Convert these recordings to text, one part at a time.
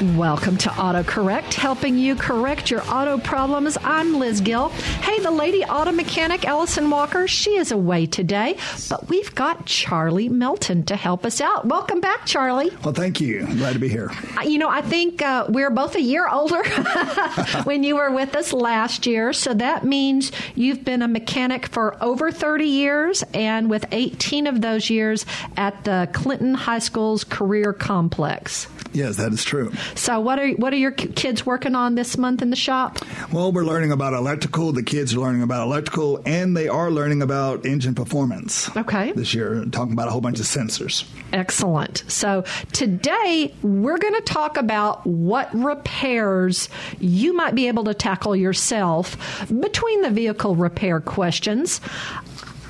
Welcome to AutoCorrect, helping you correct your auto problems. I'm Liz Gill. Hey, the lady auto mechanic, Allison Walker, she is away today, but we've got Charlie Melton to help us out. Welcome back, Charlie. Well, thank you. Glad to be here. Uh, You know, I think uh, we're both a year older when you were with us last year, so that means you've been a mechanic for over 30 years, and with 18 of those years at the Clinton High School's Career Complex. Yes, that is true. So, what are what are your kids working on this month in the shop? Well, we're learning about electrical. The kids are learning about electrical, and they are learning about engine performance. Okay. This year, talking about a whole bunch of sensors. Excellent. So, today we're going to talk about what repairs you might be able to tackle yourself between the vehicle repair questions.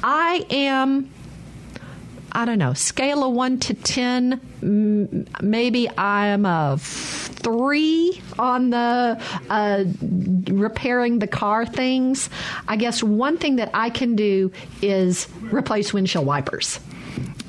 I am I don't know, scale of one to 10, mm, maybe I'm a three on the uh, repairing the car things. I guess one thing that I can do is replace windshield wipers.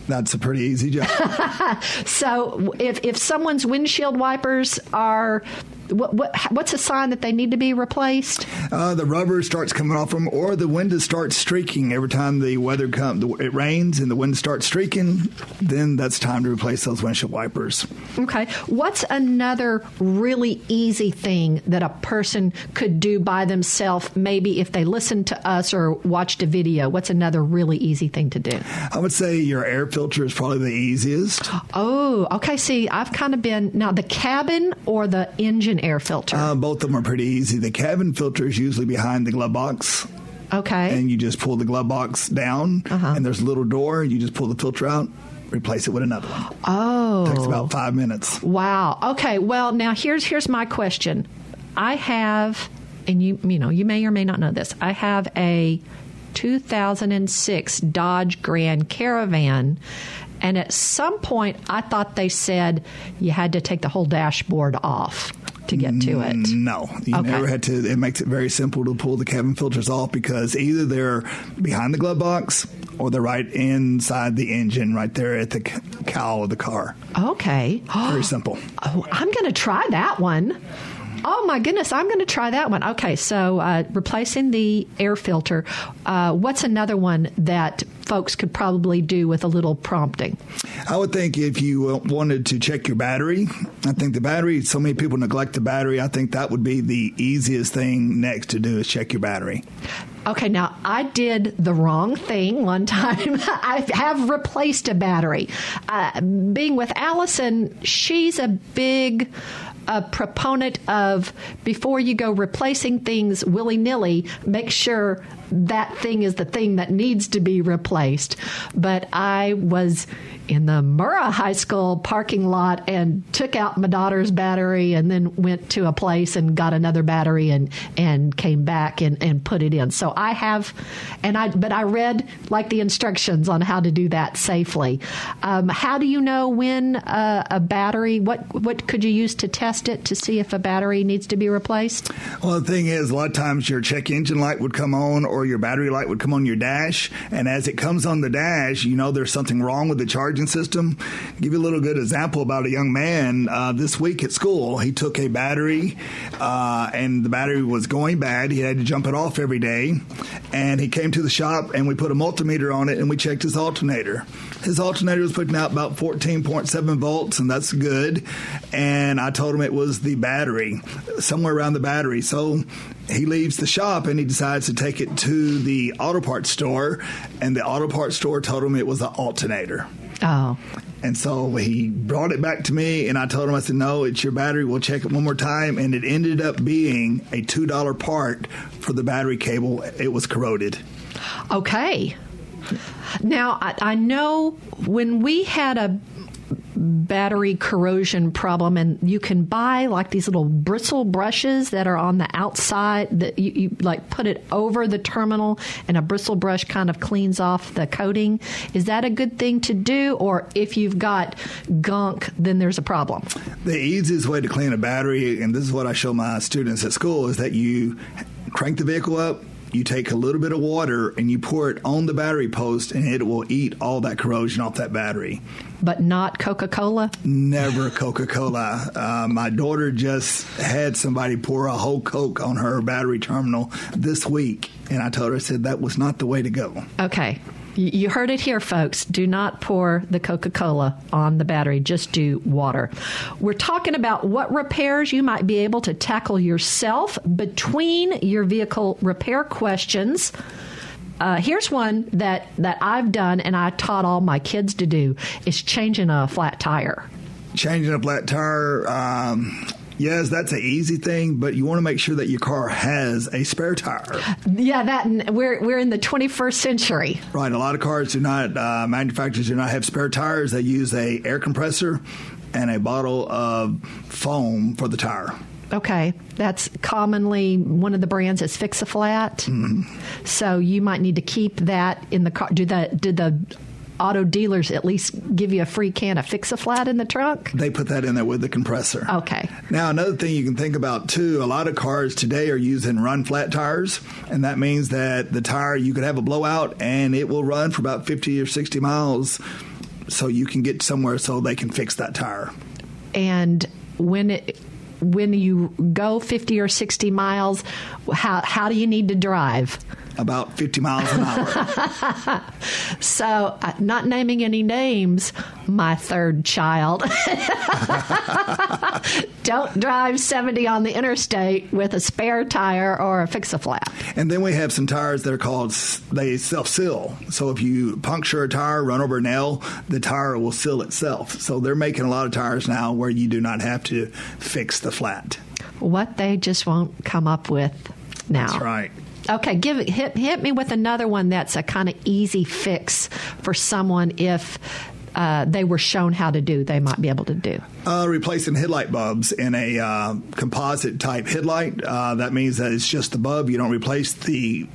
That's a pretty easy job. So if, if someone's windshield wipers are. What, what, what's a sign that they need to be replaced? uh, the rubber starts coming off them, or the window starts streaking every time the weather comes. It rains and the wind starts streaking. Then that's time to replace those windshield wipers. Okay. What's another really easy thing that a person could do by themselves, maybe if they listened to us or watched a video? What's another really easy thing to do? I would say your air filter is probably the easiest. Oh, okay. See, I've kind of been now the cabin or the engine air filter. Uh, both of them are pretty easy. The cabin filter is usually behind the glove box. okay. and you just pull the glove box down, Uh-huh. and there's a little door. You just pull the filter out, replace it with another one. oh. Takes about five minutes. Wow. Okay. Well, now here's here's my question. I have, and you you know you may or may not know this. I have a 2006 Dodge Grand Caravan, and at some point I thought they said you had to take the whole dashboard off to get to it. Mm, no, you Okay. never had to. It makes it very simple to pull the cabin filters off because either they're behind the glove box or they're right inside the engine, right there at the cowl of the car. Okay. Very simple. Oh, I'm going to try that one. Oh my goodness, I'm going to try that one. Okay, so uh, replacing the air filter. Uh, what's another one that folks could probably do with a little prompting? I would think if you uh, wanted to check your battery, I think the battery, so many people neglect the battery. I think that would be the easiest thing next to do is check your battery. Okay, now I did the wrong thing one time. I have replaced a battery. Uh, being with Allison, she's a big uh, proponent of before you go replacing things willy nilly, make sure that thing is the thing that needs to be replaced. But I was in the Murrah High School parking lot and took out my daughter's battery and then went to a place and got another battery and, and came back and, and put it in. So I have, and I, but I read like the instructions on how to do that safely. Um, how do you know when uh, a battery, what, what could you use to test it to see if a battery needs to be replaced? Well, the thing is, a lot of times your check engine light would come on or your battery light would come on your dash. And as it comes on the dash, you know there's something wrong with the charging system. give you a little good example about a young man uh, this week at school. He took a battery uh, and the battery was going bad. He had to jump it off every day. And he came to the shop and we put a multimeter on it and we checked his alternator. His alternator was putting out about 14.7 volts, and that's good. And I told him it was the battery, somewhere around the battery. So he leaves the shop and he decides to take it to the auto parts store, and the auto parts store told him it was the alternator. Oh, And so he brought it back to me, and I told him, I said, No, it's your battery. We'll check it one more time. And it ended up being a $2 part for the battery cable. It was corroded. okay. Now, I, I know when we had a battery corrosion problem and you can buy like these little bristle brushes that are on the outside that you, you like put it over the terminal and a bristle brush kind of cleans off the coating. Is that a good thing to do? Or if you've got gunk then there's a problem. The easiest way to clean a battery, and this is what I show my students at school, is that you crank the vehicle up, you take a little bit of water and you pour it on the battery post, and it will eat all that corrosion off that battery. But not Coca Cola? Never Coca Cola. Uh, my daughter just had somebody pour a whole Coke on her battery terminal this week, and I told her, I said, that was not the way to go. Okay. You heard it here, folks. Do not pour the Coca Cola on the battery, just do water. We're talking about what repairs you might be able to tackle yourself between your vehicle repair questions. Uh, here's one that, that I've done and I taught all my kids to do is changing a flat tire. Changing a flat tire, um, Yes, that's an easy thing, but you want to make sure that your car has a spare tire. Yeah, that we're we're in the 21st century. Right. A lot of cars do not uh, manufacturers do not have spare tires. They use a air compressor and a bottle of foam for the tire. Okay, that's commonly one of the brands is Fix a Flat. Mm-hmm. So you might need to keep that in the car. Do the did the auto dealers at least give you a free can of Fix a Flat in the trunk? They put that in there with the compressor. Okay. Now, another thing you can think about too a lot of cars today are using run flat tires, and that means that the tire, you could have a blowout and it will run for about 50 or 60 miles so you can get somewhere so they can fix that tire. And when it when you go 50 or 60 miles, how, how do you need to drive? About 50 miles an hour. so, uh, not naming any names, my third child. Don't drive 70 on the interstate with a spare tire or a fix a flat. And then we have some tires that are called, they self seal. So, if you puncture a tire, run over a nail, the tire will seal itself. So, they're making a lot of tires now where you do not have to fix the flat. What they just won't come up with now. That's right. Okay, give hit hit me with another one that's a kind of easy fix for someone if uh, they were shown how to do, they might be able to do? Uh, replacing headlight bulbs in a uh, composite type headlight. Uh, that means that it's just the bulb. You don't replace the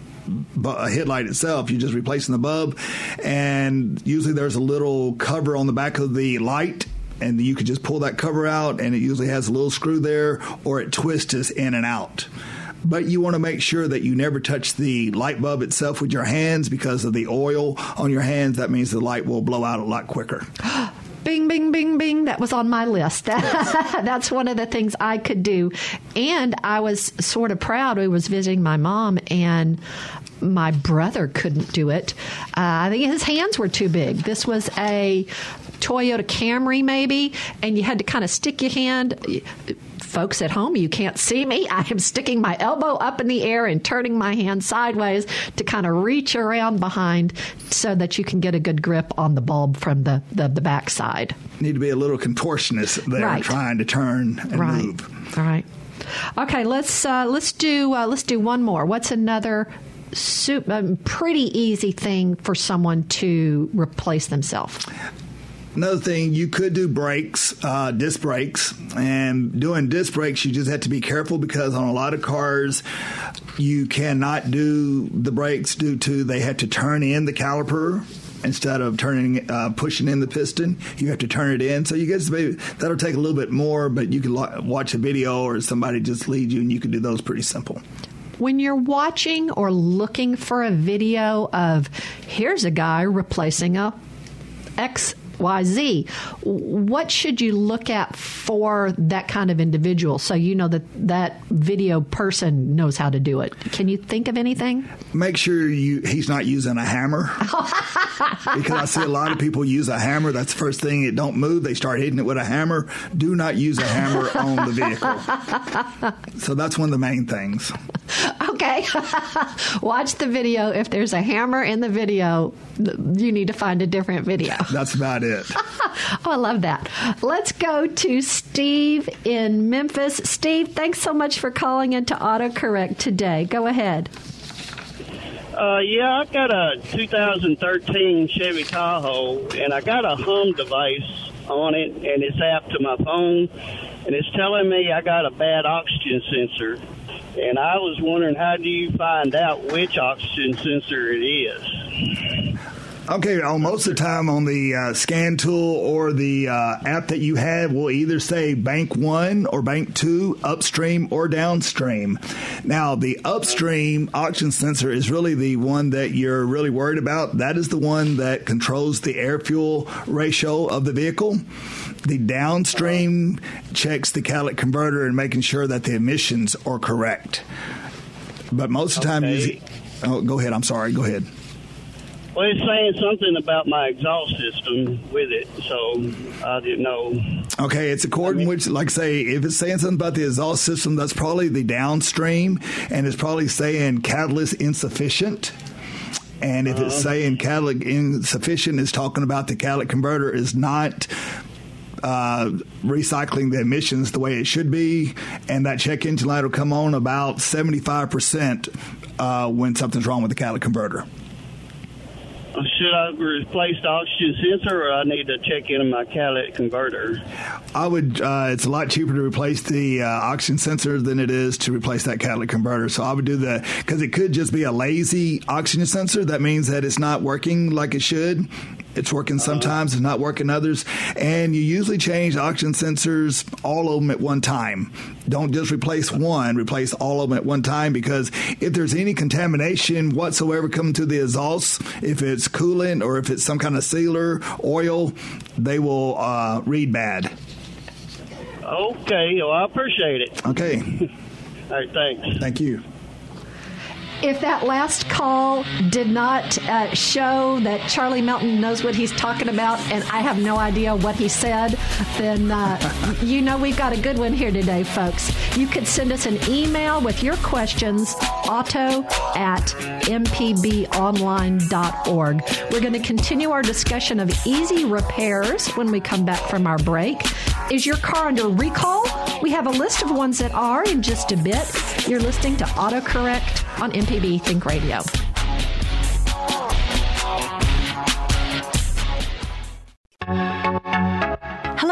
headlight itself. You're just replacing the bulb, and usually there's a little cover on the back of the light. And you could just pull that cover out, and it usually has a little screw there, or it twists in and out but you want to make sure that you never touch the light bulb itself with your hands because of the oil on your hands. That means the light will blow out a lot quicker. bing, bing, bing, bing. That was on my list. That's one of the things I could do. And I was sort of proud. We was visiting my mom, and my brother couldn't do it. Uh, I think his hands were too big. This was a Toyota Camry, maybe, and you had to kind of stick your hand folks at home, you can't see me. I am sticking my elbow up in the air and turning my hand sideways to kind of reach around behind so that you can get a good grip on the bulb from the, the, the back side. Need to be a little contortionist there right. trying to turn and right. move. All right. Okay, let's uh, let's do uh, let's do one more. What's another super, um, pretty easy thing for someone to replace themselves? Another thing, you could do brakes, uh, disc brakes, and doing disc brakes, you just have to be careful because on a lot of cars, you cannot do the brakes due to they have to turn in the caliper instead of turning uh, pushing in the piston. You have to turn it in. So you guys that'll take a little bit more but you can watch a video or somebody just lead you and you can do those pretty simple. When you're watching or looking for a video of here's a guy replacing a X YZ. What should you look at for that kind of individual so you know that that video person knows how to do it? Can you think of anything? Make sure you he's not using a hammer because I see a lot of people use a hammer. That's the first thing. It don't move. They start hitting it with a hammer. Do not use a hammer on the vehicle. So that's one of the main things. Okay. Watch the video. If there's a hammer in the video, you need to find a different video. That's about it. oh, I love that. Let's go to Steve in Memphis. Steve, thanks so much for calling into AutoCorrect today. Go ahead. Uh, yeah, I got a 2013 Chevy Tahoe, and I got a hum device on it, and it's app to my phone, and it's telling me I got a bad oxygen sensor. And I was wondering, how do you find out which oxygen sensor it is? Okay, well, most of the time on the uh, scan tool or the uh, app that you have will either say bank one or bank two, upstream or downstream. Now, the upstream oxygen sensor is really the one that you're really worried about. That is the one that controls the air fuel ratio of the vehicle. The downstream checks the catalytic converter and making sure that the emissions are correct. But most of the time, Okay. you, oh, go ahead. I'm sorry. Go ahead. Well, it's saying something about my exhaust system with it, so I didn't know. Okay, it's according which, like, say, if it's saying something about the exhaust system, that's probably the downstream, and it's probably saying catalyst insufficient. And if it's saying catalytic insufficient, it's talking about the catalytic converter is not uh, recycling the emissions the way it should be, and that check engine light will come on about seventy five percent uh, when something's wrong with the catalytic converter. Should I replace the oxygen sensor, or I need to check in my catalytic converter? I would. Uh, it's a lot cheaper to replace the uh, oxygen sensor than it is to replace that catalytic converter. So I would do the because it could just be a lazy oxygen sensor. That means that it's not working like it should. It's working sometimes, it's not working others. And you usually change oxygen sensors, all of them at one time. Don't just replace one, replace all of them at one time because if there's any contamination whatsoever coming to the exhaust, if it's coolant or if it's some kind of sealer, oil, they will uh, read bad. Okay, well, I appreciate it. Okay, All right, thanks. thank you. If that last call did not uh, show that Charlie Melton knows what he's talking about and I have no idea what he said, then uh, you know we've got a good one here today, folks. You could send us an email with your questions, auto at mpbonline.org. We're going to continue our discussion of easy repairs when we come back from our break. Is your car under recall? We have a list of ones that are in just a bit. You're listening to AutoCorrect on MPB Think Radio.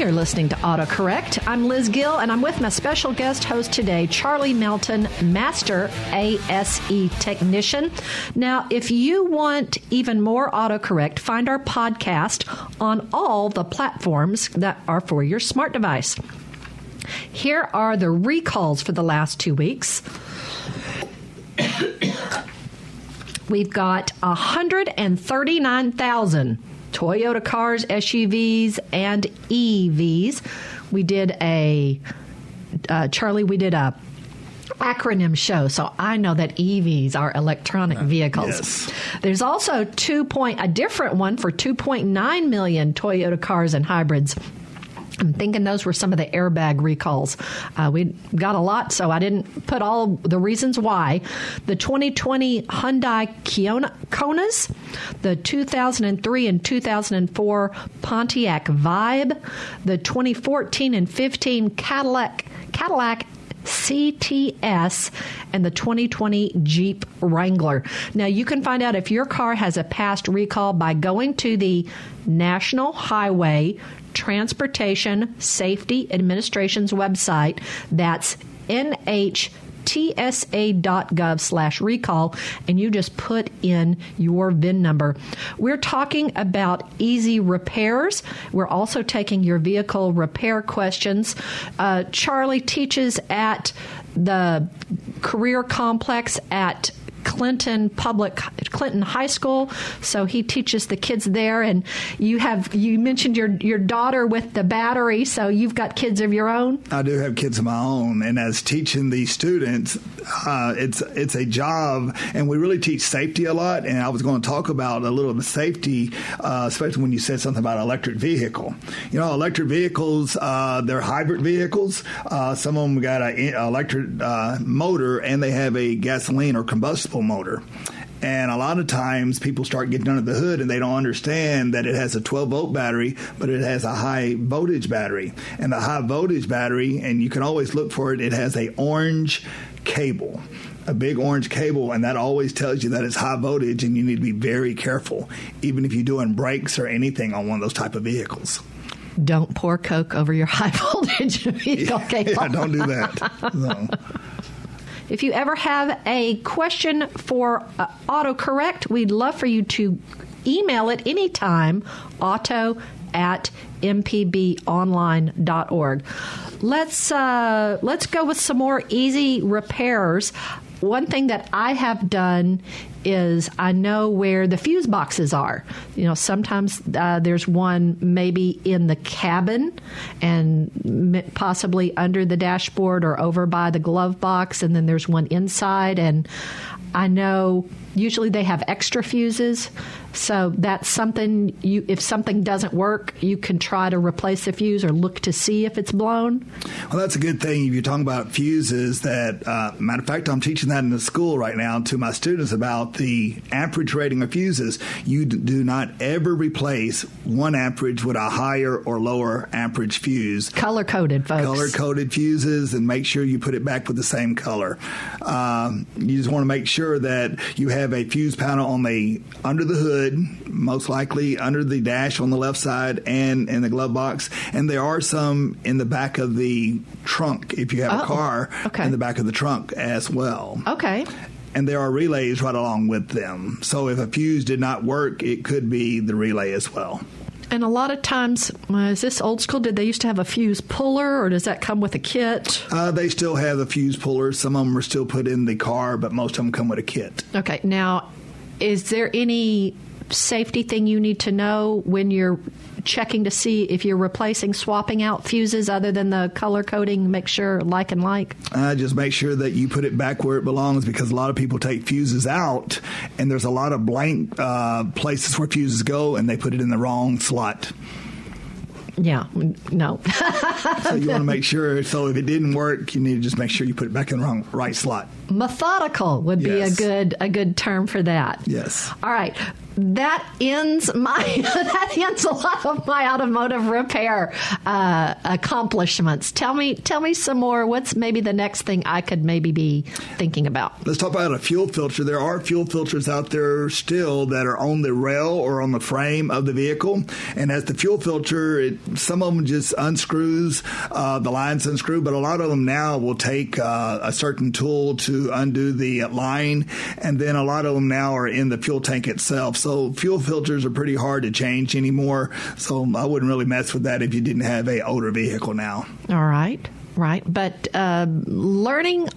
You're listening to AutoCorrect. I'm Liz Gill, and I'm with my special guest host today, Charlie Melton, Master ASE Technician. Now, if you want even more AutoCorrect, find our podcast on all the platforms that are for your smart device. Here are the recalls for the last two weeks. We've got 139,000 Toyota cars, SUVs, and EVs. We did a, uh, Charlie, we did a acronym show, so I know that EVs are electronic vehicles. yes. There's also two point a different one for 2.9 million Toyota cars and hybrids. I'm thinking those were some of the airbag recalls. Uh, we got a lot, so I didn't put all the reasons why. The 2020 Hyundai Kiona, Konas, the 2003 and 2004 Pontiac Vibe, the 2014 and 15 Cadillac Cadillac CTS and the 2020 Jeep Wrangler. Now, you can find out if your car has a past recall by going to the National Highway Transportation Safety Administration's website. That's NH tsa.gov slash recall and you just put in your VIN number. We're talking about easy repairs. We're also taking your vehicle repair questions. Uh, Charlie teaches at the career complex at Clinton Public Clinton High School, so he teaches the kids there. And you have you mentioned your your daughter with the battery, so you've got kids of your own. I do have kids of my own, and as teaching these students, uh, it's it's a job, and we really teach safety a lot. And I was going to talk about a little of safety, uh, especially when you said something about electric vehicle. You know, electric vehicles, uh, they're hybrid vehicles. Uh, some of them got an electric uh, motor, and they have a gasoline or motor. And a lot of times people start getting under the hood and they don't understand that it has a 12 volt battery, but it has a high voltage battery. And the high voltage battery, and you can always look for it, it has a orange cable a big orange cable, and that always tells you that it's high voltage, and you need to be very careful, even if you're doing brakes or anything on one of those type of vehicles. Don't pour Coke over your high voltage vehicle cable. Yeah, don't do that. No. If you ever have a question for uh, autocorrect, we'd love for you to email it anytime auto at mpbonline.org. Let's uh, let's go with some more easy repairs. One thing that I have done is I know where the fuse boxes are. You know, sometimes uh, there's one maybe in the cabin and possibly under the dashboard or over by the glove box, and then there's one inside. And I know usually they have extra fuses. So that's something you if something doesn't work, you can try to replace the fuse or look to see if it's blown. Well, that's a good thing if you're talking about fuses. That uh, matter of fact, I'm teaching that in the school right now to my students about the amperage rating of fuses. You do not ever replace one amperage with a higher or lower amperage fuse. Color coded, folks. Color coded fuses, and make sure you put it back with the same color. Um, you just want to make sure that you have a fuse panel on the under the hood most likely under the dash on the left side and in the glove box. And there are some in the back of the trunk if you have oh, a car okay. in the back of the trunk as well. Okay. And there are relays right along with them. So if a fuse did not work, it could be the relay as well. And a lot of times, uh, is this old school? Did they used to have a fuse puller, or does that come with a kit? Uh, they still have the fuse puller. Some of them are still put in the car, but most of them come with a kit. Okay. Now, is there any safety thing you need to know when you're checking to see if you're replacing, swapping out fuses other than the color coding? Make sure like and like. Uh, just make sure that you put it back where it belongs because a lot of people take fuses out, and there's a lot of blank uh, places where fuses go, and they put it in the wrong slot. Yeah, no. so you want to make sure. So if it didn't work, you need to just make sure you put it back in the wrong right slot. Methodical would be yes. a good a good term for that. Yes. All right that ends my that ends a lot of my automotive repair uh, accomplishments. Tell me, tell me some more. What's maybe the next thing I could maybe be thinking about? Let's talk about a fuel filter. There are fuel filters out there still that are on the rail or on the frame of the vehicle, and as the fuel filter, it, some of them just unscrews uh, the lines unscrew, but a lot of them now will take uh, a certain tool to undo the line, and then a lot of them now are in the fuel tank itself. So fuel filters are pretty hard to change anymore. So I wouldn't really mess with that if you didn't have a older vehicle now. All right, right. But uh, learning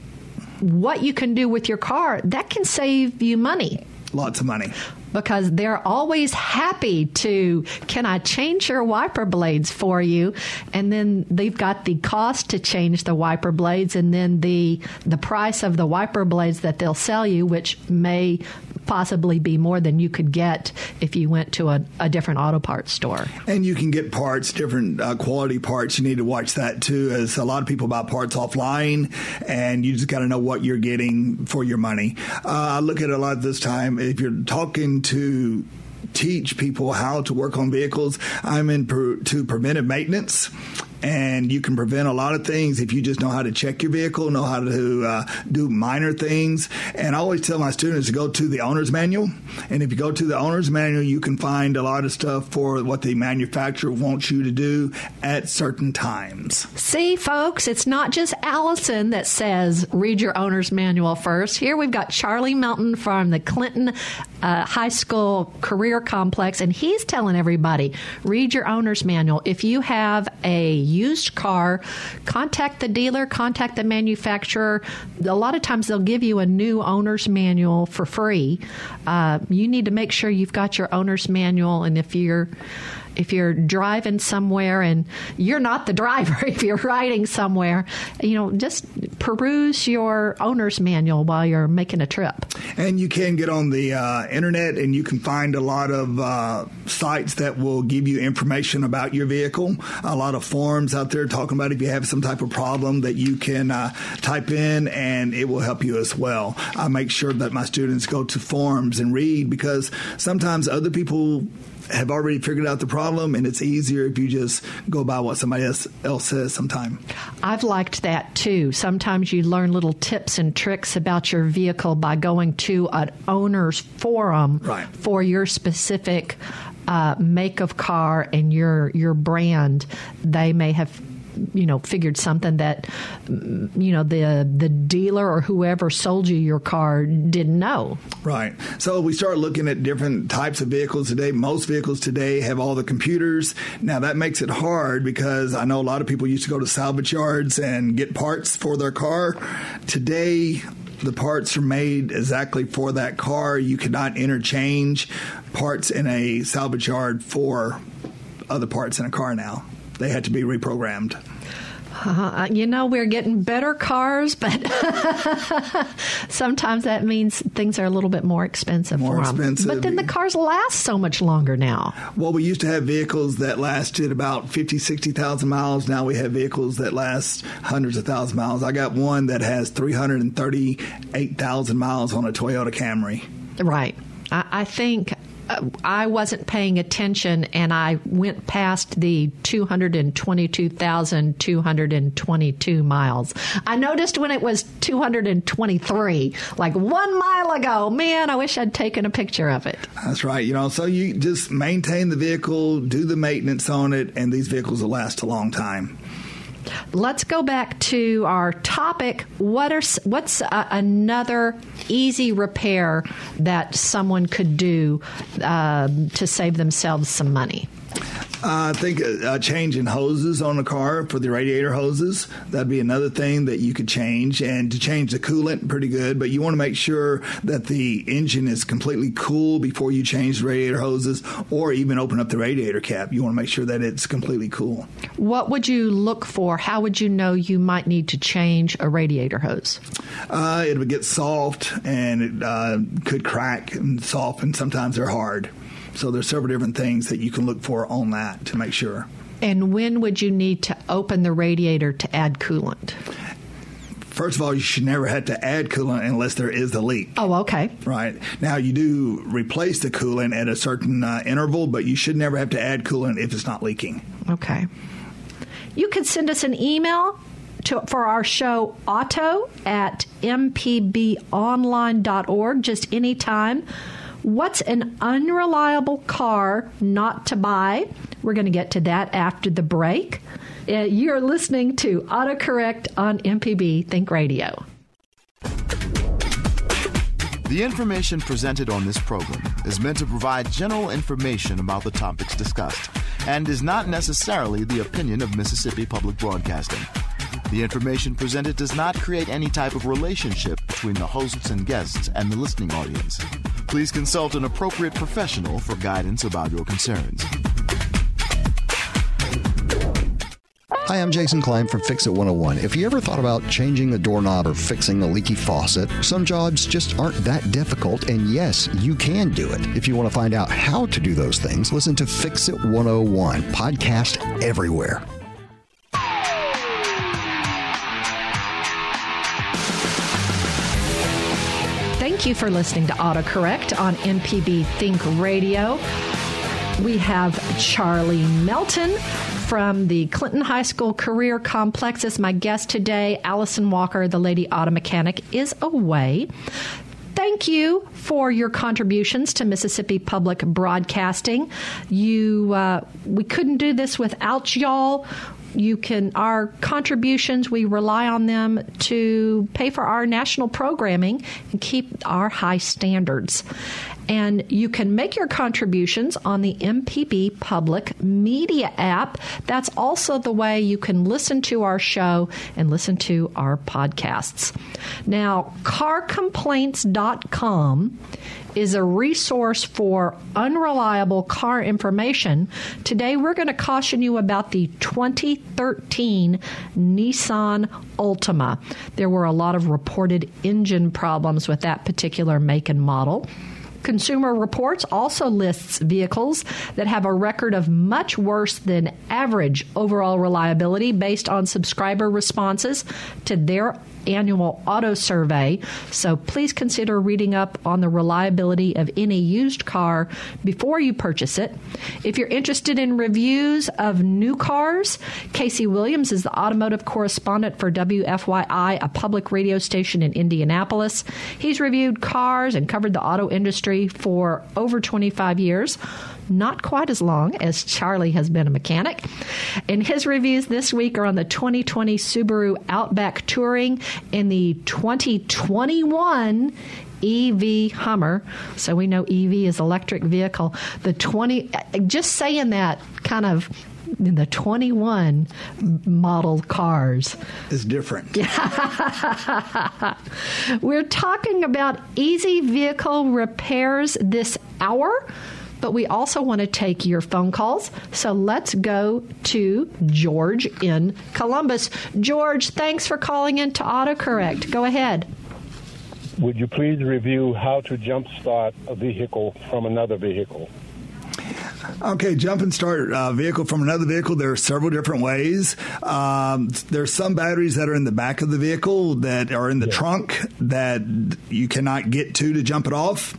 what you can do with your car that can save you money. Lots of money because they're always happy to can I change your wiper blades for you? And then they've got the cost to change the wiper blades and then the the price of the wiper blades that they'll sell you which may possibly be more than you could get if you went to a, a different auto parts store. And you can get parts, different uh, quality parts. You need to watch that too, as a lot of people buy parts offline, and you just got to know what you're getting for your money. Uh, I look at a lot this time. If you're talking to teach people how to work on vehicles. I'm into preventive maintenance and you can prevent a lot of things if you just know how to check your vehicle, know how to uh, do minor things. And I always tell my students to go to the owner's manual. And if you go to the owner's manual, you can find a lot of stuff for what the manufacturer wants you to do at certain times. See, folks, it's not just Allison that says read your owner's manual first. Here we've got Charlie Melton from the Clinton uh, High School Career Complex, and he's telling everybody read your owner's manual. If you have a used car, contact the dealer, contact the manufacturer. A lot of times they'll give you a new owner's manual for free. Uh, you need to make sure you've got your owner's manual, and if you're if you're driving somewhere and you're not the driver, if you're riding somewhere, you know, just peruse your owner's manual while you're making a trip. And you can get on the uh, internet and you can find a lot of uh, sites that will give you information about your vehicle. A lot of forums out there talking about if you have some type of problem that you can uh, type in and it will help you as well. I make sure that my students go to forums and read because sometimes other people have already figured out the problem, and it's easier if you just go by what somebody else, else says sometime. I've liked that too. Sometimes you learn little tips and tricks about your vehicle by going to an owner's forum right. for your specific uh, make of car and your your brand. They may have you know figured something that you know the the dealer or whoever sold you your car didn't know. Right. So we start looking at different types of vehicles today. Most vehicles today have all the computers. Now that makes it hard because I know a lot of people used to go to salvage yards and get parts for their car. Today the parts are made exactly for that car. You cannot interchange parts in a salvage yard for other parts in a car now they had to be reprogrammed. Uh, you know, we're getting better cars, but sometimes that means things are a little bit more expensive more for expensive. But then the cars last so much longer now. Well, we used to have vehicles that lasted about 50, 60,000 miles. Now we have vehicles that last hundreds of thousands of miles. I got one that has 338,000 miles on a Toyota Camry. Right. I, I think I wasn't paying attention and I went past the 222,222 miles. I noticed when it was 223, like one mile ago. Man, I wish I'd taken a picture of it. That's right. You know, so you just maintain the vehicle, do the maintenance on it, and these vehicles will last a long time. Let's go back to our topic. What are what's uh, another easy repair that someone could do uh, to save themselves some money? Uh, I think change in hoses on the car for the radiator hoses. That'd be another thing that you could change. And to change the coolant, pretty good. But you want to make sure that the engine is completely cool before you change the radiator hoses or even open up the radiator cap. You want to make sure that it's completely cool. What would you look for? How would you know you might need to change a radiator hose? Uh, it would get soft and it uh, could crack and soft, and sometimes they're hard. So there's several different things that you can look for on that to make sure. And when would you need to open the radiator to add coolant? First of all, you should never have to add coolant unless there is a leak. Oh, okay. Right. Now, you do replace the coolant at a certain uh, interval, but you should never have to add coolant if it's not leaking. Okay. You can send us an email to, for our show, auto at mpbonline.org, just anytime. What's an unreliable car not to buy? We're going to get to that after the break. Uh, you're listening to AutoCorrect on MPB Think Radio. The information presented on this program is meant to provide general information about the topics discussed and is not necessarily the opinion of Mississippi Public Broadcasting. The information presented does not create any type of relationship between the hosts and guests and the listening audience. Please consult an appropriate professional for guidance about your concerns. Hi, I'm Jason Klein from Fix It 101. If you ever thought about changing a doorknob or fixing a leaky faucet, some jobs just aren't that difficult, and yes, you can do it. If you want to find out how to do those things, listen to Fix It 101, podcast everywhere. Thank you for listening to AutoCorrect on MPB Think Radio. We have Charlie Melton from the Clinton High School Career Complex as my guest today. Allison Walker, the lady auto mechanic, is away. Thank you for your contributions to Mississippi Public Broadcasting. You, uh, we couldn't do this without y'all you can our contributions we rely on them to pay for our national programming and keep our high standards And you can make your contributions on the MPB Public Media app. That's also the way you can listen to our show and listen to our podcasts. Now, carcomplaints.com is a resource for unreliable car information. Today, we're going to caution you about the 2013 Nissan Altima. There were a lot of reported engine problems with that particular make and model. Consumer Reports also lists vehicles that have a record of much worse than average overall reliability based on subscriber responses to their annual auto survey. So please consider reading up on the reliability of any used car before you purchase it. If you're interested in reviews of new cars, Casey Williams is the automotive correspondent for WFYI, a public radio station in Indianapolis. He's reviewed cars and covered the auto industry for over 25 years not quite as long as Charlie has been a mechanic. And his reviews this week are on the 2020 Subaru Outback Touring and the 2021 EV Hummer. So we know EV is electric vehicle. The 20, just saying that kind of in the 21 model cars is different. We're talking about easy vehicle repairs this hour but we also want to take your phone calls. So let's go to George in Columbus. George, thanks for calling in to AutoCorrect. Go ahead. Would you please review how to jumpstart a vehicle from another vehicle? Okay, jump and start a vehicle from another vehicle. There are several different ways. Um, there's some batteries that are in the back of the vehicle that are in the yeah. trunk that you cannot get to to jump it off.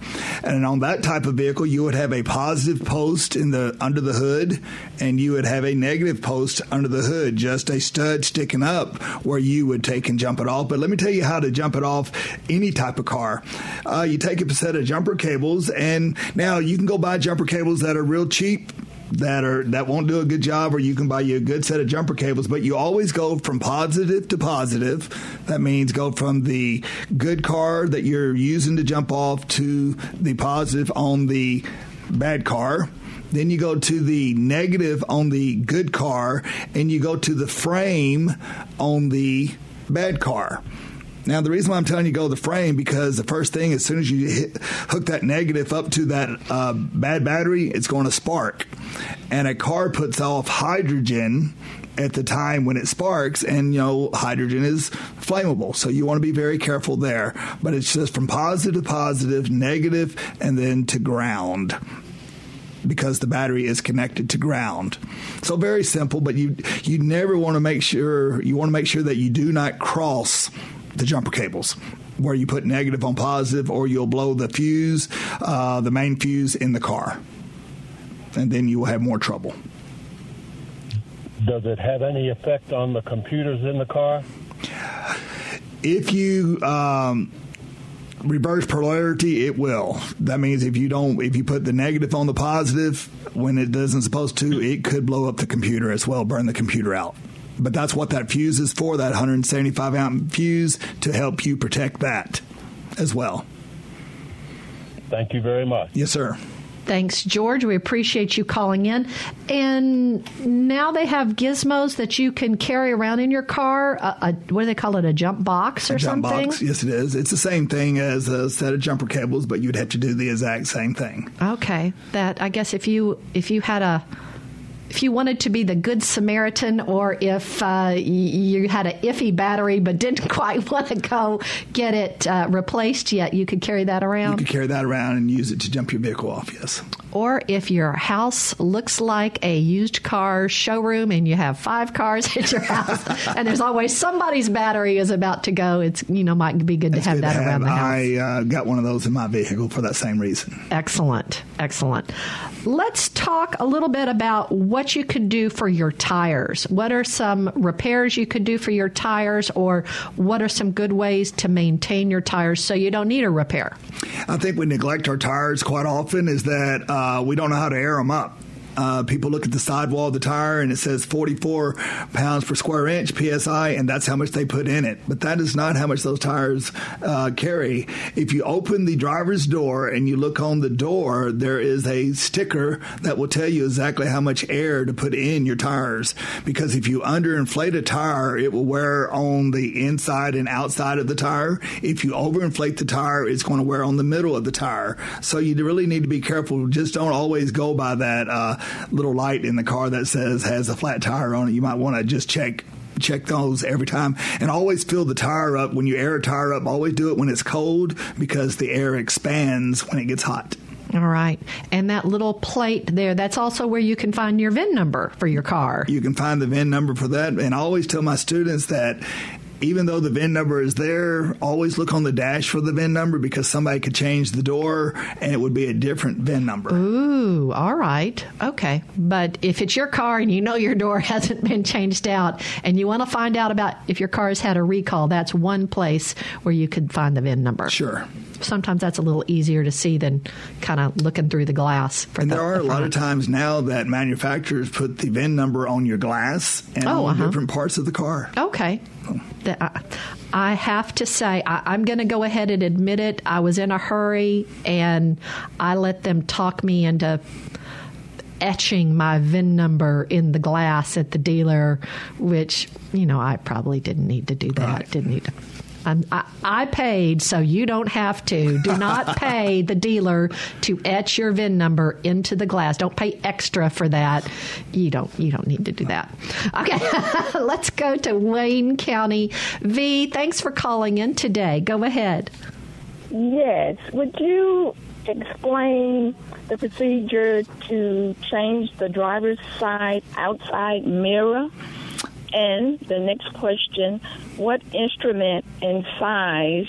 And on that type of vehicle, you would have a positive post in the under the hood, and you would have a negative post under the hood, just a stud sticking up where you would take and jump it off. But let me tell you how to jump it off any type of car. Uh, you take a set of jumper cables, and now you can go buy jumper cables that are real cheap that are that won't do a good job or you can buy you a good set of jumper cables but you always go from positive to positive. That means go from the good car that you're using to jump off to the positive on the bad car. Then you go to the negative on the good car and you go to the frame on the bad car now, the reason why I'm telling you go the frame because the first thing, as soon as you hit, hook that negative up to that uh, bad battery, it's going to spark. And a car puts off hydrogen at the time when it sparks, and you know, hydrogen is flammable. So you want to be very careful there. But it's just from positive to positive, negative, and then to ground because the battery is connected to ground. So very simple, but you you never want to make sure you want to make sure that you do not cross the jumper cables where you put negative on positive or you'll blow the fuse, uh, the main fuse in the car. And then you will have more trouble. Does it have any effect on the computers in the car? If you um, reverse polarity, it will. That means if you don't, if you put the negative on the positive when it doesn't supposed to, it could blow up the computer as well, burn the computer out. But that's what that fuse is for, that 175 amp fuse, to help you protect that as well. Thank you very much. Yes, sir. Thanks, George. We appreciate you calling in. And now they have gizmos that you can carry around in your car. A, a, what do they call it? A jump box or something. a jump something? Box. Yes, it is. It's the same thing as a set of jumper cables, but you'd have to do the exact same thing. Okay. That I guess if you if you had a if you wanted to be the good Samaritan or if uh, you had an iffy battery but didn't quite want to go get it uh, replaced yet, you could carry that around. You could carry that around and use it to jump your vehicle off, yes. Or if your house looks like a used car showroom and you have five cars at your house and there's always somebody's battery is about to go, it's you know might be good to have good that to have. around the house. I uh, got one of those in my vehicle for that same reason. Excellent, excellent. Let's talk a little bit about what you could do for your tires. What are some repairs you could do for your tires, or what are some good ways to maintain your tires so you don't need a repair? I think we neglect our tires quite often. Is that uh, Uh, we don't know how to air them up Uh, people look at the sidewall of the tire and it says 44 pounds per square inch psi, and that's how much they put in it. But that is not how much those tires uh, carry. If you open the driver's door and you look on the door, there is a sticker that will tell you exactly how much air to put in your tires. Because if you underinflate a tire, it will wear on the inside and outside of the tire. If you overinflate the tire, it's going to wear on the middle of the tire. So you really need to be careful. Just don't always go by that uh, little light in the car that says has a flat tire on it. You might want to just check check those every time and always fill the tire up when you air a tire up always do it when it's cold because the air expands when it gets hot all right. And that little plate there, that's also where you can find your VIN number for your car. You can find the VIN number for that. And I always tell my students that even though the VIN number is there, always look on the dash for the VIN number because somebody could change the door and it would be a different VIN number. Ooh, all right. Okay. But if it's your car and you know your door hasn't been changed out and you want to find out about if your car has had a recall, that's one place where you could find the VIN number. Sure sometimes that's a little easier to see than kind of looking through the glass. and the, there are the a lot of times now that manufacturers put the VIN number on your glass and oh, on uh-huh. different parts of the car. Okay. I have to say, I, am going to go ahead and admit it. I was in a hurry and I let them talk me into etching my VIN number in the glass at the dealer, which, you know, I probably didn't need to do that. Right. Didn't need to. I, I paid, so you don't have to. Do not pay the dealer to etch your VIN number into the glass. Don't pay extra for that. You don't. You don't need to do that. Okay, let's go to Wayne County. V, thanks for calling in today. Go ahead. Yes. Would you explain the procedure to change the driver's side outside mirror? And the next question what instrument and size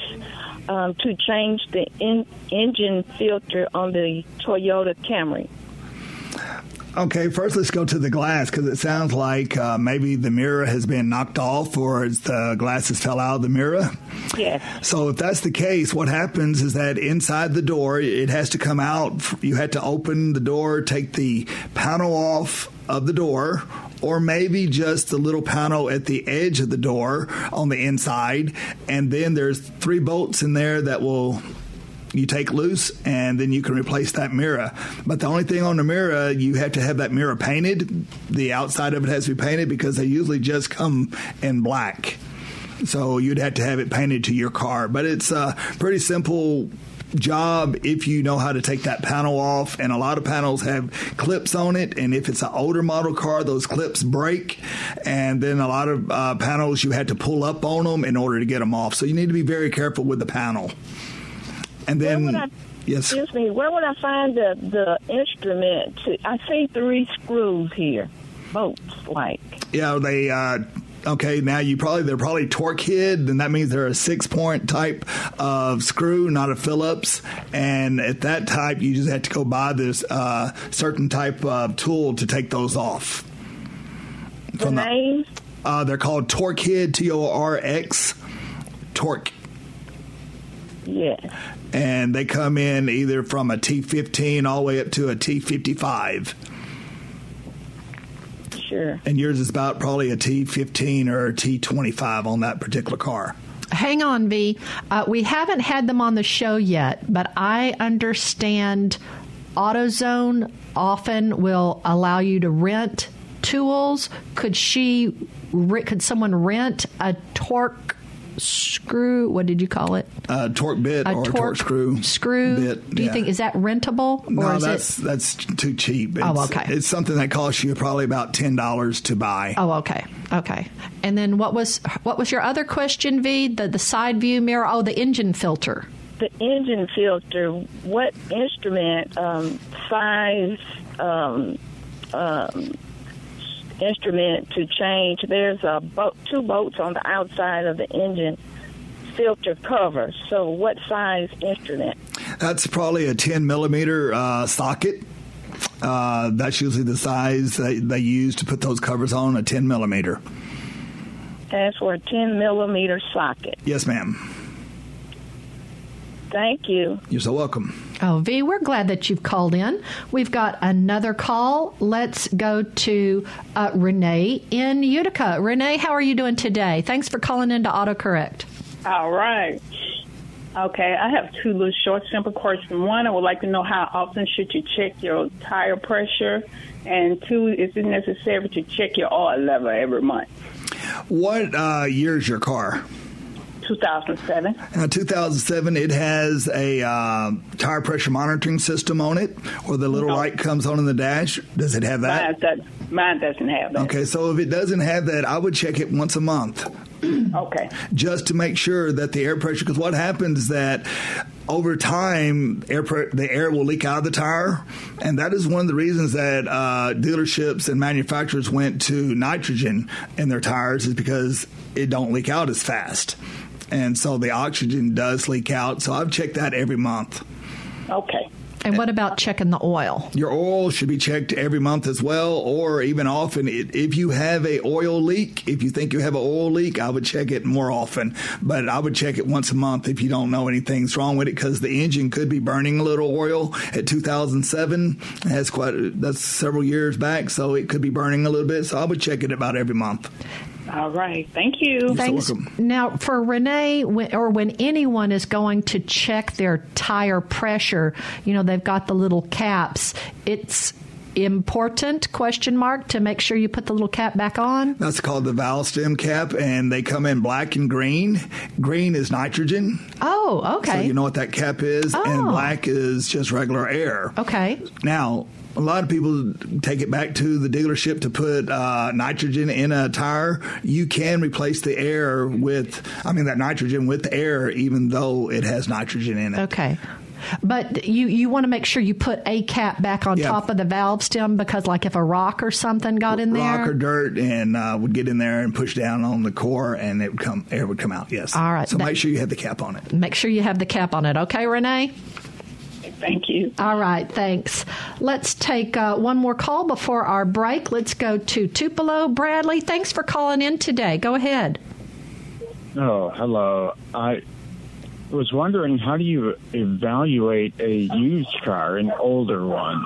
um, to change the in- engine filter on the Toyota Camry? Okay, first let's go to the glass because it sounds like uh, maybe the mirror has been knocked off or the glasses fell out of the mirror. Yes. So if that's the case, what happens is that inside the door, it has to come out. You had to open the door, take the panel off of the door or maybe just the little panel at the edge of the door on the inside. And then there's three bolts in there that will you take loose and then you can replace that mirror. But the only thing on the mirror, you have to have that mirror painted. The outside of it has to be painted because they usually just come in black. So you'd have to have it painted to your car. But it's a pretty simple job if you know how to take that panel off. And a lot of panels have clips on it. And if it's an older model car, those clips break. And then a lot of uh, panels you had to pull up on them in order to get them off. So you need to be very careful with the panel. And then. I, yes. Excuse me. Where would I find the, the instrument? To, I see three screws here, bolts like. Yeah, they uh, Okay, now you probably they're probably Torx-Head, and that means they're a six point type of screw, not a Phillips. And at that type, you just have to go buy this uh, certain type of tool to take those off. The name? The, uh, they're called Torx-Head, T O R X, Torque. Yeah. And they come in either from a T15 all the way up to a T55 sure. And yours is about probably a T15 or a T25 on that particular car. Hang on, V. Uh, we haven't had them on the show yet, but I understand AutoZone often will allow you to rent tools. Could she? Could someone rent a torque screw. What did you call it? A torque bit a or torque, torque screw. Screw. Bit, Do you think is that rentable? No, that's it... that's too cheap. Oh, it's, oh, okay. It's something that costs you probably about ten dollars to buy. Oh, okay, okay. And then what was what was your other question, V? The the side view mirror. Oh, the engine filter. The engine filter. What instrument um, size? Um, um, instrument to change. There's a boat, two bolts on the outside of the engine filter cover. So, what size instrument? That's probably a 10 millimeter uh, socket. Uh, that's usually the size they, they use to put those covers on, a 10 millimeter. That's for a 10 millimeter socket. Yes, ma'am. Thank you. You're so welcome. Oh, V, we're glad that you've called in. We've got another call. Let's go to uh, Renee in Utica. Renee, how are you doing today? Thanks for calling into AutoCorrect. All right. Okay, I have two little short, simple questions. One, I would like to know how often should you check your tire pressure, and two, is it necessary to check your oil level every month? What uh, year is your car? 2007. Uh, 2007, it has a uh, tire pressure monitoring system on it, or the little No. light comes on in the dash. Does it have that? Mine, does, mine doesn't have that. Okay, so if it doesn't have that, I would check it once a month. Okay. just to make sure that the air pressure because what happens is that over time air pre- the air will leak out of the tire and that is one of the reasons that uh, dealerships and manufacturers went to nitrogen in their tires is because it don't leak out as fast and so the oxygen does leak out so i've checked that every month Okay. And what about checking the oil? your oil should be checked every month as well, or even often. If you have a oil leak, if you think you have an oil leak, I would check it more often. But I would check it once a month if you don't know anything's wrong with it, because the engine could be burning a little oil. At 2007, that's quite that's several years back, so it could be burning a little bit. So I would check it about every month. All right. Thank you. You're so Thanks. welcome. Now, for Renee, when, or when anyone is going to check their tire pressure, you know they've got the little caps. It's important question mark to make sure you put the little cap back on. That's called the valve stem cap, and they come in black and green. Green is nitrogen, Oh, okay. so you know what that cap is, and Oh. black is just regular air. okay. Now, a lot of people take it back to the dealership to put uh, nitrogen in a tire. You can replace the air with, I mean, that nitrogen with air, even though it has nitrogen in it. Okay. But you, you want to make sure you put a cap back on Yeah. top of the valve stem because, like, if a rock or something got in there, Rock or dirt and uh, would get in there and push down on the core, and it would come air would come out. Yes. All right. So That- make sure you have the cap on it. make sure you have the cap on it. Okay, Renee? Thank you. All right, thanks. Let's take uh, one more call before our break. Let's go to Tupelo. Bradley, thanks for calling in today. Go ahead. Oh, hello. I was wondering how do you evaluate a used car, an older one?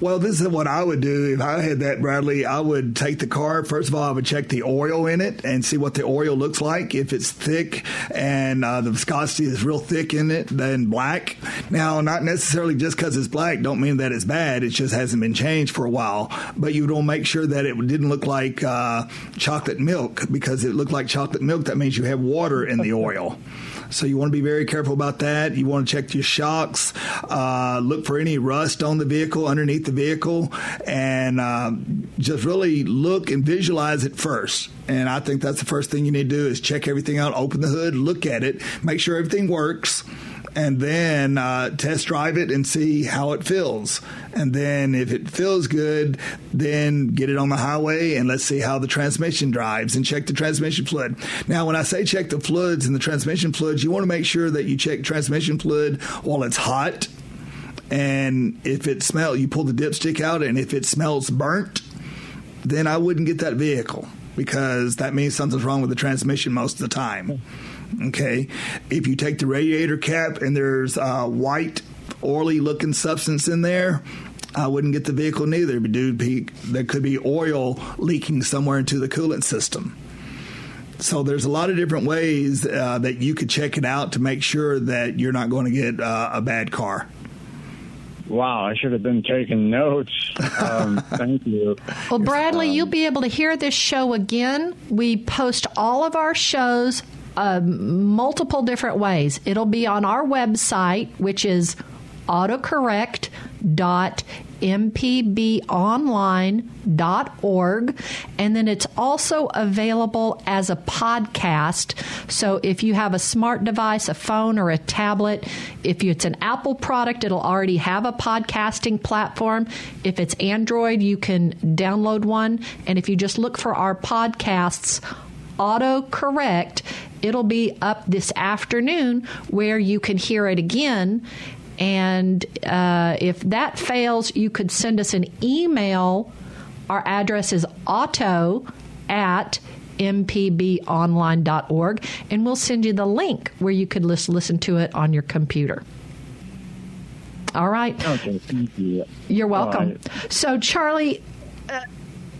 Well, this is what I would do if I had that, Bradley. I would take the car. First of all, I would check the oil in it and see what the oil looks like. If it's thick and uh, the viscosity is real thick in it, then black. Now, not necessarily just because it's black, don't mean that it's bad. It just hasn't been changed for a while. But you don't make sure that it didn't look like uh, chocolate milk because it looked like chocolate milk. That means you have water in the oil. So you want to be very careful about that. You want to check your shocks, uh, look for any rust on the vehicle, underneath the vehicle, and um, just really look and visualize it first. And I think that's the first thing you need to do is check everything out, open the hood, look at it, make sure everything works. And then uh, test drive it and see how it feels. And then if it feels good, then get it on the highway and let's see how the transmission drives and check the transmission fluid. Now, when I say check the fluids and the transmission fluids, you want to make sure that you check transmission fluid while it's hot. And if it smells, you pull the dipstick out, and if it smells burnt, then I wouldn't get that vehicle because that means something's wrong with the transmission most of the time. Okay. If you take the radiator cap and there's uh, white, oily looking substance in there, I wouldn't get the vehicle neither. Dude, be- there could be oil leaking somewhere into the coolant system. So there's a lot of different ways uh, that you could check it out to make sure that you're not going to get uh, a bad car. Wow, I should have been taking notes. Um, thank you. Well, Bradley, you'll be able to hear this show again. We post all of our shows um, multiple different ways. It'll be on our website, which is autocorrect.mpbonline.org. And then it's also available as a podcast. So if you have a smart device, a phone, or a tablet, if it's an Apple product, it'll already have a podcasting platform. If it's Android, you can download one. And if you just look for our podcasts, autocorrect, it'll be up this afternoon where you can hear it again. And uh, if that fails, you could send us an email. Our address is auto at mpbonline.org, and we'll send you the link where you could list, listen to it on your computer. All right. Okay, thank you. You're welcome. Right. So, Charlie, uh,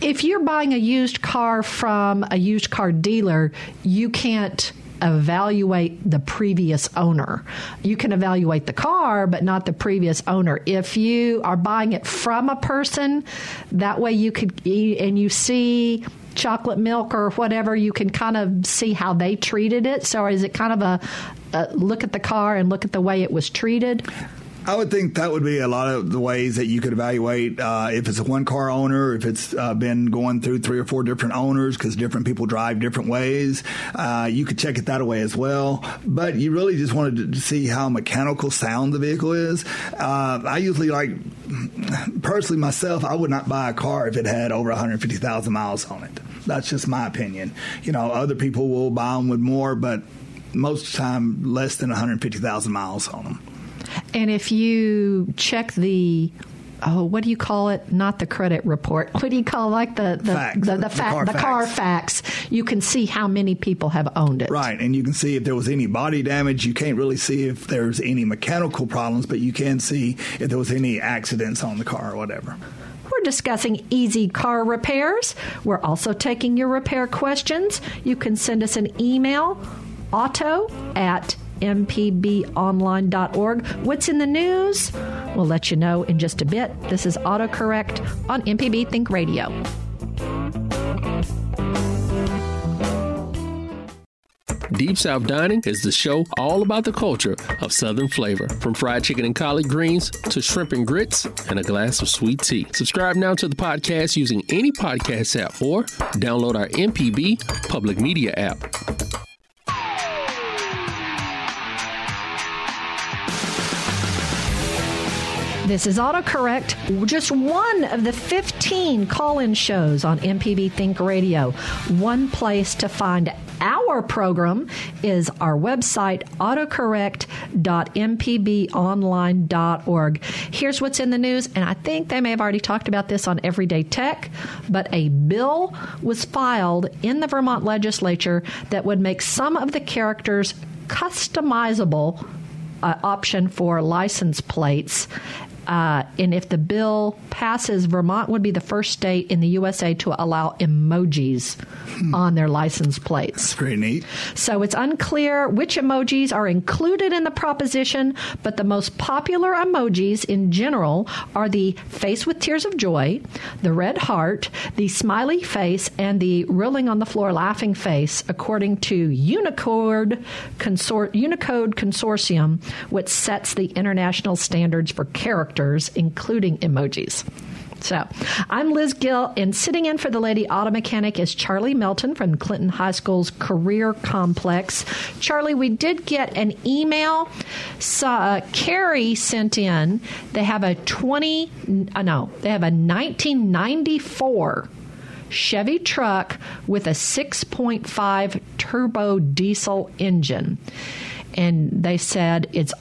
if you're buying a used car from a used car dealer, you can't evaluate the previous owner. You can evaluate the car, but not the previous owner. If you are buying it from a person, that way you could, and you see chocolate milk or whatever, you can kind of see how they treated it. So, is it kind of a, a look at the car and look at the way it was treated? I would think that would be a lot of the ways that you could evaluate uh, if it's a one car owner, if it's uh, been going through three or four different owners because different people drive different ways. Uh, you could check it that way as well. But you really just wanted to see how mechanical sound the vehicle is. Uh, I usually like, personally myself, I would not buy a car if it had over 150,000 miles on it. That's just my opinion. You know, other people will buy them with more, but most of the time less than 150,000 miles on them. And if you check the oh, what do you call it? Not the credit report. What do you call like the the Facts. the, the, The fa- car the Carfax? You can see how many people have owned it. Right, and you can see if there was any body damage. You can't really see if there's any mechanical problems, but you can see if there was any accidents on the car or whatever. We're discussing easy car repairs. We're also taking your repair questions. You can send us an email, auto at mpbonline.org. What's in the news? We'll let you know in just a bit. This is AutoCorrect on MPB Think Radio. Deep South Dining is the show all about the culture of Southern flavor, from fried chicken and collard greens to shrimp and grits and a glass of sweet tea. Subscribe now to the podcast using any podcast app or download our MPB public media app. This is AutoCorrect, just one of the 15 call in shows on MPB Think Radio. One place to find our program is our website, autocorrect.mpbonline.org. Here's what's in the news, and I think they may have already talked about this on Everyday Tech, but a bill was filed in the Vermont legislature that would make some of the characters customizable uh, option for license plates. Uh, and if the bill passes, Vermont would be the first state in the USA to allow emojis on their license plates. That's pretty neat. So it's unclear which emojis are included in the proposition, but the most popular emojis in general are the face with tears of joy, the red heart, the smiley face, and the rolling on the floor laughing face, according to Unicode, Consor- Unicode Consortium, which sets the international standards for characters, including emojis. So, I'm Liz Gill, and sitting in for the lady auto mechanic is Charlie Melton from Clinton High School's Career Complex. Charlie, we did get an email. So, uh, Carrie sent in. They have a 20, uh, no, they have a 1994 Chevy truck with a 6.5 turbo diesel engine. And they said it's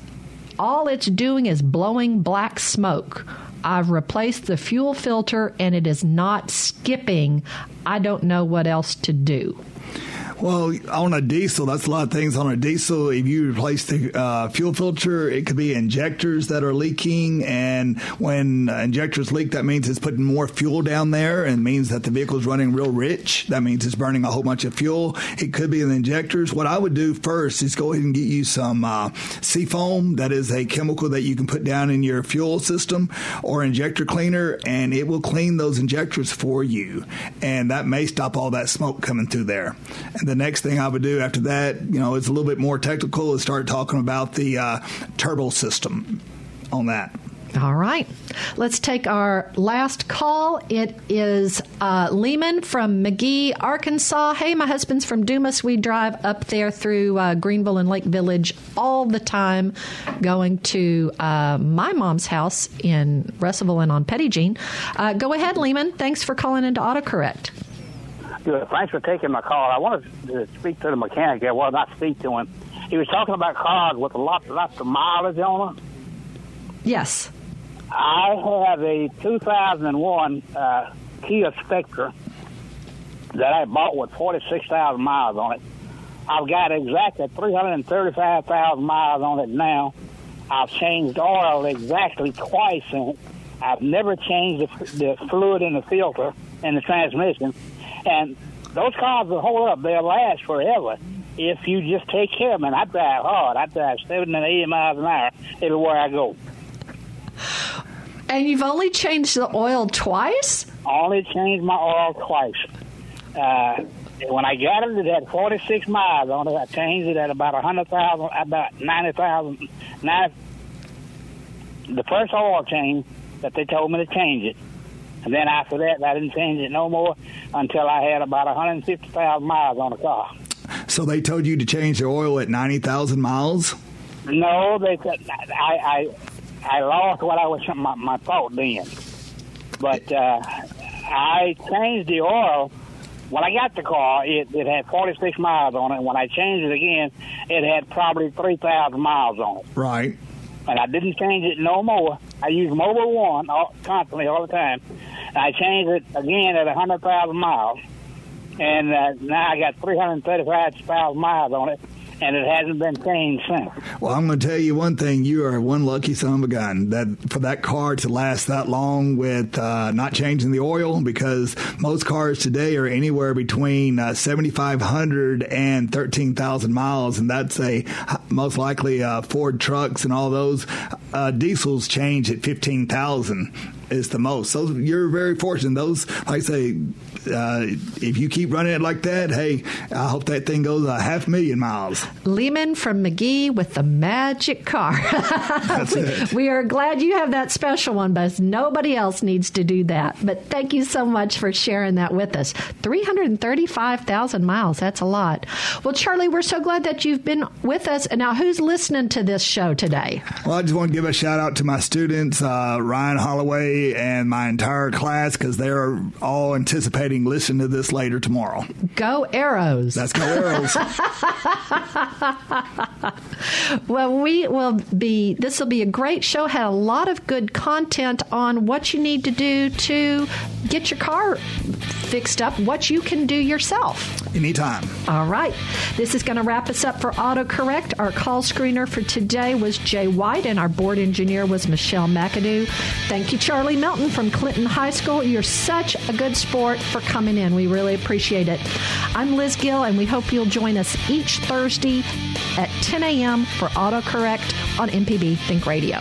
all it's doing is blowing black smoke. I've replaced the fuel filter and it is not skipping. I don't know what else to do. Well, on a diesel, that's a lot of things on a diesel. If you replace the uh, fuel filter, it could be injectors that are leaking. And when injectors leak, that means it's putting more fuel down there and means that the vehicle is running real rich. That means it's burning a whole bunch of fuel. It could be in the injectors. What I would do first is go ahead and get you some uh, Seafoam. That is a chemical that you can put down in your fuel system or injector cleaner, and it will clean those injectors for you. And that may stop all that smoke coming through there. And the next thing I would do after that, you know, it's a little bit more technical, is start talking about the uh, turbo system on that. All right. Let's take our last call. It is uh, Lehman from McGehee, Arkansas. Hey, my husband's from Dumas. We drive up there through uh, Greenville and Lake Village all the time, going to uh, my mom's house in Russellville and on Petit Jean. Uh, go ahead, Lehman. Thanks for calling into AutoCorrect. Good. Thanks for taking my call. I wanted to speak to the mechanic there. Well, not speak to him. He was talking about cars with lots, lot, lots of mileage on them. Yes. I have a 2001 uh, Kia Spectra, that I bought with 46,000 miles on it. I've got exactly 335,000 miles on it now. I've changed oil exactly twice in it. I've never changed the, the fluid in the filter and the transmission. And those cars will hold up. They'll last forever if you just take care of them. And I drive hard. I drive 70 and 80 miles an hour everywhere I go. And you've only changed the oil twice? Only changed my oil twice. Uh, when I got it, it had 46 miles on it. I changed it at about 100,000, about 90,000. 90, the first oil change that they told me to change it. And then after that, I didn't change it no more until I had about 150,000 miles on the car. So they told you to change the oil at 90,000 miles? No, they said I, I, I lost what I was my, my thought then. But uh, I changed the oil when I got the car, it, it had 46 miles on it. When I changed it again, it had probably 3,000 miles on it. Right. And I didn't change it no more. I use Mobil One all, constantly all the time. I changed it again at 100,000 miles. And uh, now I got 335,000 miles on it and it hasn't been changed since. Well, I'm going to tell you one thing: you are one lucky son of a gun that for that car to last that long with uh, not changing the oil, because most cars today are anywhere between uh, 7,500 and 13,000 miles, and that's a most likely uh, Ford trucks and all those uh, diesels change at 15,000 is the most. So you're very fortunate. Those, like I say, uh, if you keep running it like that, hey, I hope that thing goes a half million miles. Lehman from McGehee with the magic car. We, we are glad you have that special one, but nobody else needs to do that. But thank you so much for sharing that with us. 335,000 miles. That's a lot. Well, Charlie, we're so glad that you've been with us. And now, who's listening to this show today? Well, I just want to give a shout out to my students, uh, Ryan Holloway, and my entire class because they're all anticipating listening to this later tomorrow. Go Arrows. Let's go Arrows. well, we will be, this will be a great show. Had a lot of good content on what you need to do to get your car fixed up, what you can do yourself. Anytime. All right. This is going to wrap us up for AutoCorrect. Our call screener for today was Jay White, and our board engineer was Michelle McAdoo. Thank you, Charlie Melton from Clinton High School. You're such a good sport for coming in. We really appreciate it. I'm Liz Gill, and we hope you'll join us each Thursday at 10 a.m. for AutoCorrect on MPB Think Radio.